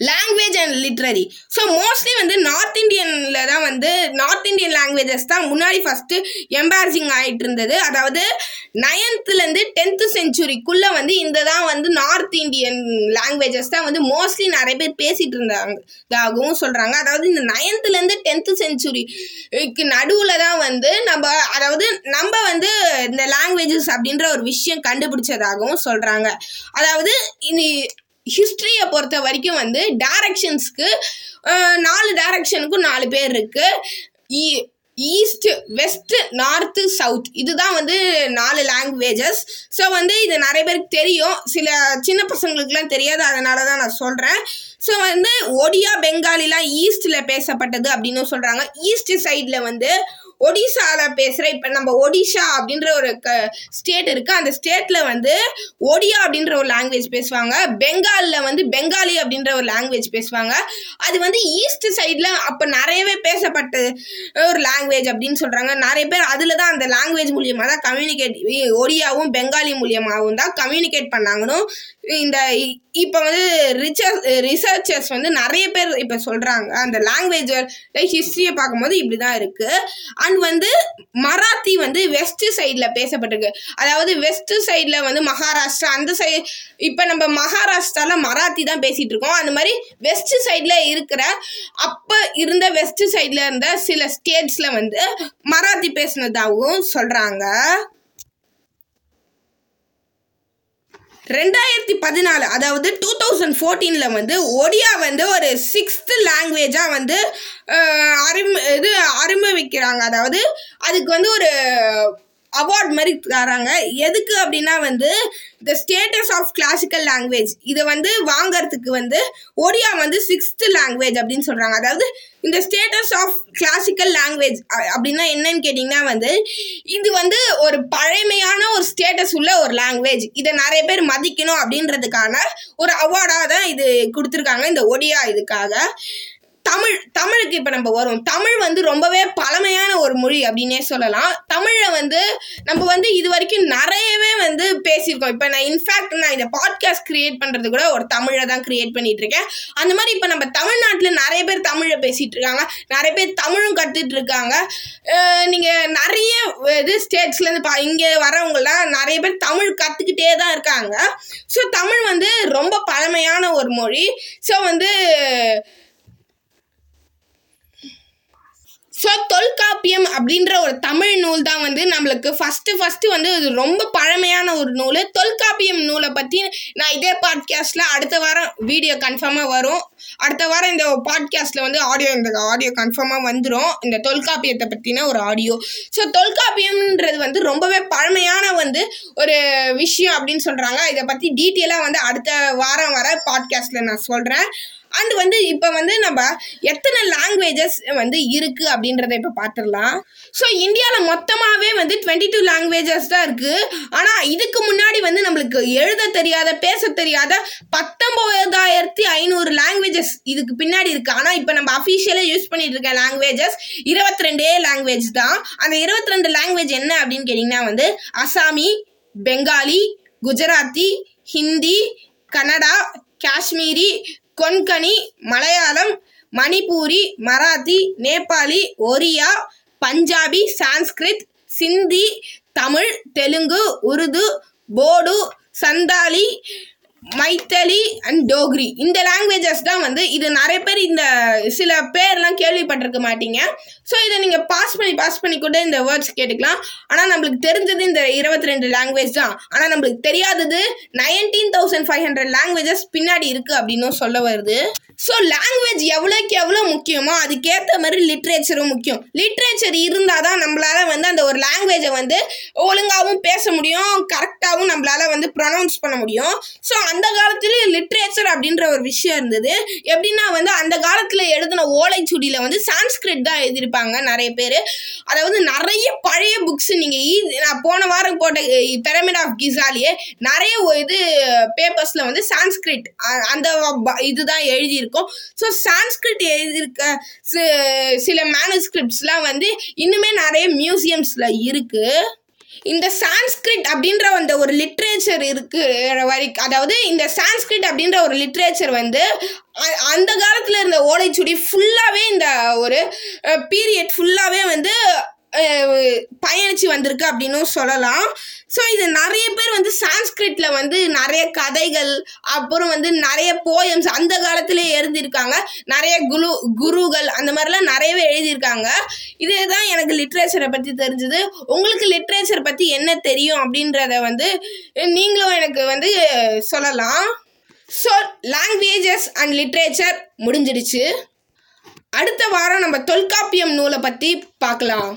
Language and literary so mostly வந்து north இந்தியனில் தான் வந்து நார்த் இந்தியன் லாங்குவேஜஸ் தான் முன்னாடி ஃபஸ்ட்டு எம்பாரசிங் ஆகிட்டு இருந்தது. அதாவது நைன்த்துலேருந்து டென்த்து செஞ்சுரிக்குள்ளே வந்து இந்த தான் வந்து நார்த் இந்தியன் லாங்குவேஜஸ் தான் வந்து மோஸ்ட்லி நிறைய பேர் பேசிகிட்டு இருந்தாங்க இதாகவும் சொல்கிறாங்க அதாவது இந்த நைன்த்துலேருந்து டென்த்து செஞ்சுரிக்கு நடுவில் தான் வந்து நம்ம அதாவது நம்ம வந்து இந்த லாங்குவேஜஸ் அப்படின்ற ஒரு விஷயம் கண்டுபிடிச்சதாகவும் சொல்கிறாங்க அதாவது இனி ஹிஸ்ட்ரியை பொறுத்த வரைக்கும் வந்து டேரக்ஷன்ஸ்க்கு நாலு டேரக்ஷனுக்கும் நாலு பேர் இருக்குது ஈஸ்ட் வெஸ்ட் நார்த்து சவுத் இதுதான் வந்து நாலு லாங்குவேஜஸ் ஸோ வந்து இது நிறைய பேருக்கு தெரியும். சில சின்ன பசங்களுக்குலாம் தெரியாது. அதனால தான் நான் சொல்கிறேன் ஸோ வந்து ஒடியா பெங்காலிலாம் ஈஸ்டில் பேசப்பட்டது அப்படின்னு சொல்கிறாங்க ஈஸ்ட் சைடில் வந்து ஒடிசாவில் பேசுகிற இப்போ நம்ம ஒடிஷா அப்படின்ற ஒரு க ஸ்டேட் இருக்குது அந்த ஸ்டேட்டில் வந்து ஒடியா அப்படின்ற ஒரு லாங்குவேஜ் பேசுவாங்க. பெங்காலில் வந்து பெங்காலி அப்படின்ற ஒரு லாங்குவேஜ் பேசுவாங்க. அது வந்து ஈஸ்ட் சைடில் அப்போ நிறையவே பேசப்பட்ட ஒரு லாங்குவேஜ் அப்படின்னு சொல்கிறாங்க நிறைய பேர் அதில் தான் அந்த லாங்குவேஜ் மூலியமாக தான் கம்யூனிகேட் ஒடியாவும் பெங்காலி மூலியமாகவும் தான் கம்யூனிகேட் பண்ணாங்கன்னு இந்த இப்போ வந்து ரிசர்ச் ரிசர்ச்சர்ஸ் வந்து நிறைய பேர் இப்போ சொல்கிறாங்க அந்த லாங்குவேஜ் ஹிஸ்ட்ரியை பார்க்கும்போது இப்படி தான் இருக்குது அண்ட் வந்து மராத்தி வந்து வெஸ்ட் சைடில் பேசப்பட்டிருக்கு. அதாவது வெஸ்ட் சைடில் வந்து மகாராஷ்டிரா அந்த சைடு இப்போ நம்ம மகாராஷ்டிராவில் மராத்தி தான் பேசிகிட்டு இருக்கோம். அந்த மாதிரி வெஸ்ட் சைடில் இருக்கிற அப்போ இருந்த வெஸ்ட் சைடில் இருந்த சில ஸ்டேட்ஸில் வந்து மராத்தி பேசினதாகவும் சொல்கிறாங்க ரெண்டாயிரத்தி பதினாலு அதாவது டூ தௌசண்ட் ஃபோர்டீனில் வந்து ஒடியா வந்து ஒரு சிக்ஸ்த்து லாங்குவேஜாக வந்து அறிமு இது அறிமுவிக்கிறாங்க அதாவது அதுக்கு வந்து ஒரு அவார்ட் மாதிரி தராங்க. எதுக்கு அப்படின்னா வந்து the status of classical language இதை வந்து வாங்கறதுக்கு வந்து ஒடியா வந்து சிக்ஸ்த்து லாங்குவேஜ் அப்படின்னு சொல்கிறாங்க அதாவது இந்த ஸ்டேட்டஸ் ஆஃப் கிளாசிக்கல் லாங்குவேஜ் அப்படின்னா என்னன்னு கேட்டிங்கன்னா வந்து இது வந்து ஒரு பழமையான ஒரு ஸ்டேட்டஸ் உள்ள ஒரு லாங்குவேஜ் இதை நிறைய பேர் மதிக்கணும் அப்படின்றதுக்கான ஒரு அவார்டாக தான் இது கொடுத்துருக்காங்க இந்த ஒடியா இதுக்காக. தமிழ் தமிழுக்கு இப்போ நம்ம வரும் தமிழ் வந்து ரொம்பவே பழமையான ஒரு மொழி அப்படின்னே சொல்லலாம். தமிழை வந்து நம்ம வந்து இது வரைக்கும் நிறையவே வந்து பேசியிருக்கோம். இப்போ நான் இன்ஃபேக்ட் நான் இந்த பாட்காஸ்ட் க்ரியேட் பண்ணுறது கூட ஒரு தமிழை தான் கிரியேட் பண்ணிட்டு இருக்கேன். அந்த மாதிரி இப்போ நம்ம தமிழ்நாட்டில் நிறைய பேர் தமிழை பேசிகிட்டு இருக்காங்க. நிறைய பேர் தமிழும் கற்றுட்டு இருக்காங்க. நீங்கள் நிறைய இது ஸ்டேட்ஸ்லேருந்து பா இங்கே வரவங்களாம் நிறைய பேர் தமிழ் கற்றுக்கிட்டே தான் இருக்காங்க. ஸோ தமிழ் வந்து ரொம்ப பழமையான ஒரு மொழி. ஸோ வந்து ஸோ தொல்காப்பியம் அப்படின்ற ஒரு தமிழ் நூல் தான் வந்து நம்மளுக்கு ஃபஸ்ட்டு ஃபஸ்ட்டு வந்து இது ரொம்ப பழமையான ஒரு நூல். தொல்காப்பியம் நூலை பற்றி நான் இதே பாட்காஸ்ட்டில் அடுத்த வாரம் வீடியோ கன்ஃபார்மாக வரும். அடுத்த வாரம் இந்த பாட்காஸ்ட்டில் வந்து ஆடியோ இந்த ஆடியோ கன்ஃபார்மாக வந்துடும் இந்த தொல்காப்பியத்தை பற்றின ஒரு ஆடியோ ஸோ தொல்காப்பியம்ன்றது வந்து ரொம்பவே பழமையான வந்து ஒரு விஷயம் அப்படின்னு சொல்கிறாங்க இதை பற்றி டீட்டெயிலாக வந்து அடுத்த வாரம் வர பாட்காஸ்ட்டில் நான் சொல்கிறேன் அண்ட் வந்து இப்போ வந்து நம்ம எத்தனை லாங்குவேஜஸ் வந்து இருக்குது அப்படின்றத இப்போ பார்த்துடலாம் ஸோ இந்தியாவில் மொத்தமாகவே வந்து டுவெண்ட்டி டூ லாங்குவேஜஸ் தான் இருக்குது ஆனால் இதுக்கு முன்னாடி வந்து நம்மளுக்கு எழுத தெரியாத பேச தெரியாத பத்தொம்போதாயிரத்தி ஐநூறு லாங்குவேஜஸ் இதுக்கு பின்னாடி இருக்குது ஆனால் இப்போ நம்ம அஃபிஷியலாக யூஸ் பண்ணிட்டு இருக்க லாங்குவேஜஸ் இருபத்தி ரெண்டே லாங்குவேஜ் தான். அந்த இருபத்தி ரெண்டு லாங்குவேஜ் என்ன அப்படின்னு கேட்டிங்கன்னா வந்து அசாமி பெங்காலி குஜராத்தி ஹிந்தி கன்னடா காஷ்மீரி கொன்கனி மலையாளம் மணிப்பூரி மராத்தி நேபாளி ஒரியா பஞ்சாபி சான்ஸ்கிரித் சிந்தி தமிழ் தெலுங்கு உருது போடு சந்தாலி மைத்தலி அண்ட் டோக்ரி. இந்த லாங்குவேஜஸ் தான் வந்து இது நிறைய பேர் இந்த சில பேர்லாம் கேள்விப்பட்டிருக்க மாட்டீங்க. ஸோ இதை நீங்கள் பாஸ் பண்ணி பாஸ் பண்ணி கூட இந்த வேர்ட்ஸ் கேட்டுக்கலாம். ஆனால் நம்மளுக்கு தெரிஞ்சது இந்த இருபத்தி ரெண்டு லாங்குவேஜ் தான். ஆனால் நம்மளுக்கு தெரியாதது nineteen thousand five hundred languages பின்னாடி இருக்குது அப்படின்னும் சொல்ல வருது. ஸோ லாங்குவேஜ் எவ்வளோக்கு எவ்வளோ முக்கியமோ அதுக்கேற்ற மாதிரி லிட்ரேச்சரும் முக்கியம். லிட்ரேச்சர் இருந்தால் தான் நம்மளால் வந்து அந்த ஒரு லாங்குவேஜை வந்து ஒழுங்காகவும் பேச முடியும் கரெக்டாகவும் நம்மளால் வந்து ப்ரொனவுன்ஸ் பண்ண முடியும். ஸோ அந்த காலத்துல லிட்ரேச்சர் அப்படின்ற ஒரு விஷயம் இருந்தது. எப்படின்னா வந்து அந்த காலத்தில் எழுதின ஓலைச்சுடியில் வந்து சான்ஸ்கிரிட் தான் எழுதியிருப்பாங்க நிறைய பேர். அதாவது நிறைய பழைய புக்ஸ் நீங்கள் நான் போன வாரம் போட்ட பிரமிட் ஆஃப் கிசாலியே நிறைய இது பேப்பர்ஸில் வந்து சான்ஸ்கிரிட் அந்த இதுதான் எழுதியிருக்கோம். ஸோ சான்ஸ்கிரிட் எழுதியிருக்க சில மேனுஸ்கிரிப்ட்ஸ்லாம் வந்து இன்னுமே நிறைய மியூசியம்ஸில் இருக்குது இந்த சான்ஸ்கிரிட் அப்படின்ற அந்த ஒரு லிட்ரேச்சர் இருக்கு வரைக்கும் அதாவது இந்த சான்ஸ்கிரிட் அப்படின்ற ஒரு லிட்ரேச்சர் வந்து அ- அந்த காலத்தில் இருந்த ஓலைச்சுடி ஃபுல்லாகவே இந்த ஒரு பீரியட் ஃபுல்லாகவே வந்து பயணித்து பயணிச்சு வந்திருக்கு அப்படின்னும் சொல்லலாம். ஸோ இது நிறைய பேர் வந்து சான்ஸ்கிரிட்ல வந்து நிறைய கதைகள் அப்புறம் வந்து நிறைய போயம்ஸ் அந்த காலத்தில் எழுதியிருக்காங்க. நிறைய குரு குருகள் அந்த மாதிரிலாம் நிறையவே எழுதியிருக்காங்க. இதுதான் எனக்கு லிட்ரேச்சரை பற்றி தெரிஞ்சது. உங்களுக்கு லிட்ரேச்சர் பற்றி என்ன தெரியும் அப்படின்றத வந்து நீங்களும் எனக்கு வந்து சொல்லலாம். ஸோ லாங்குவேஜஸ் அண்ட் லிட்ரேச்சர் முடிஞ்சிடுச்சு. அடுத்த வாரம் நம்ம தொல்காப்பியம் நூலை பற்றி பார்க்கலாம்.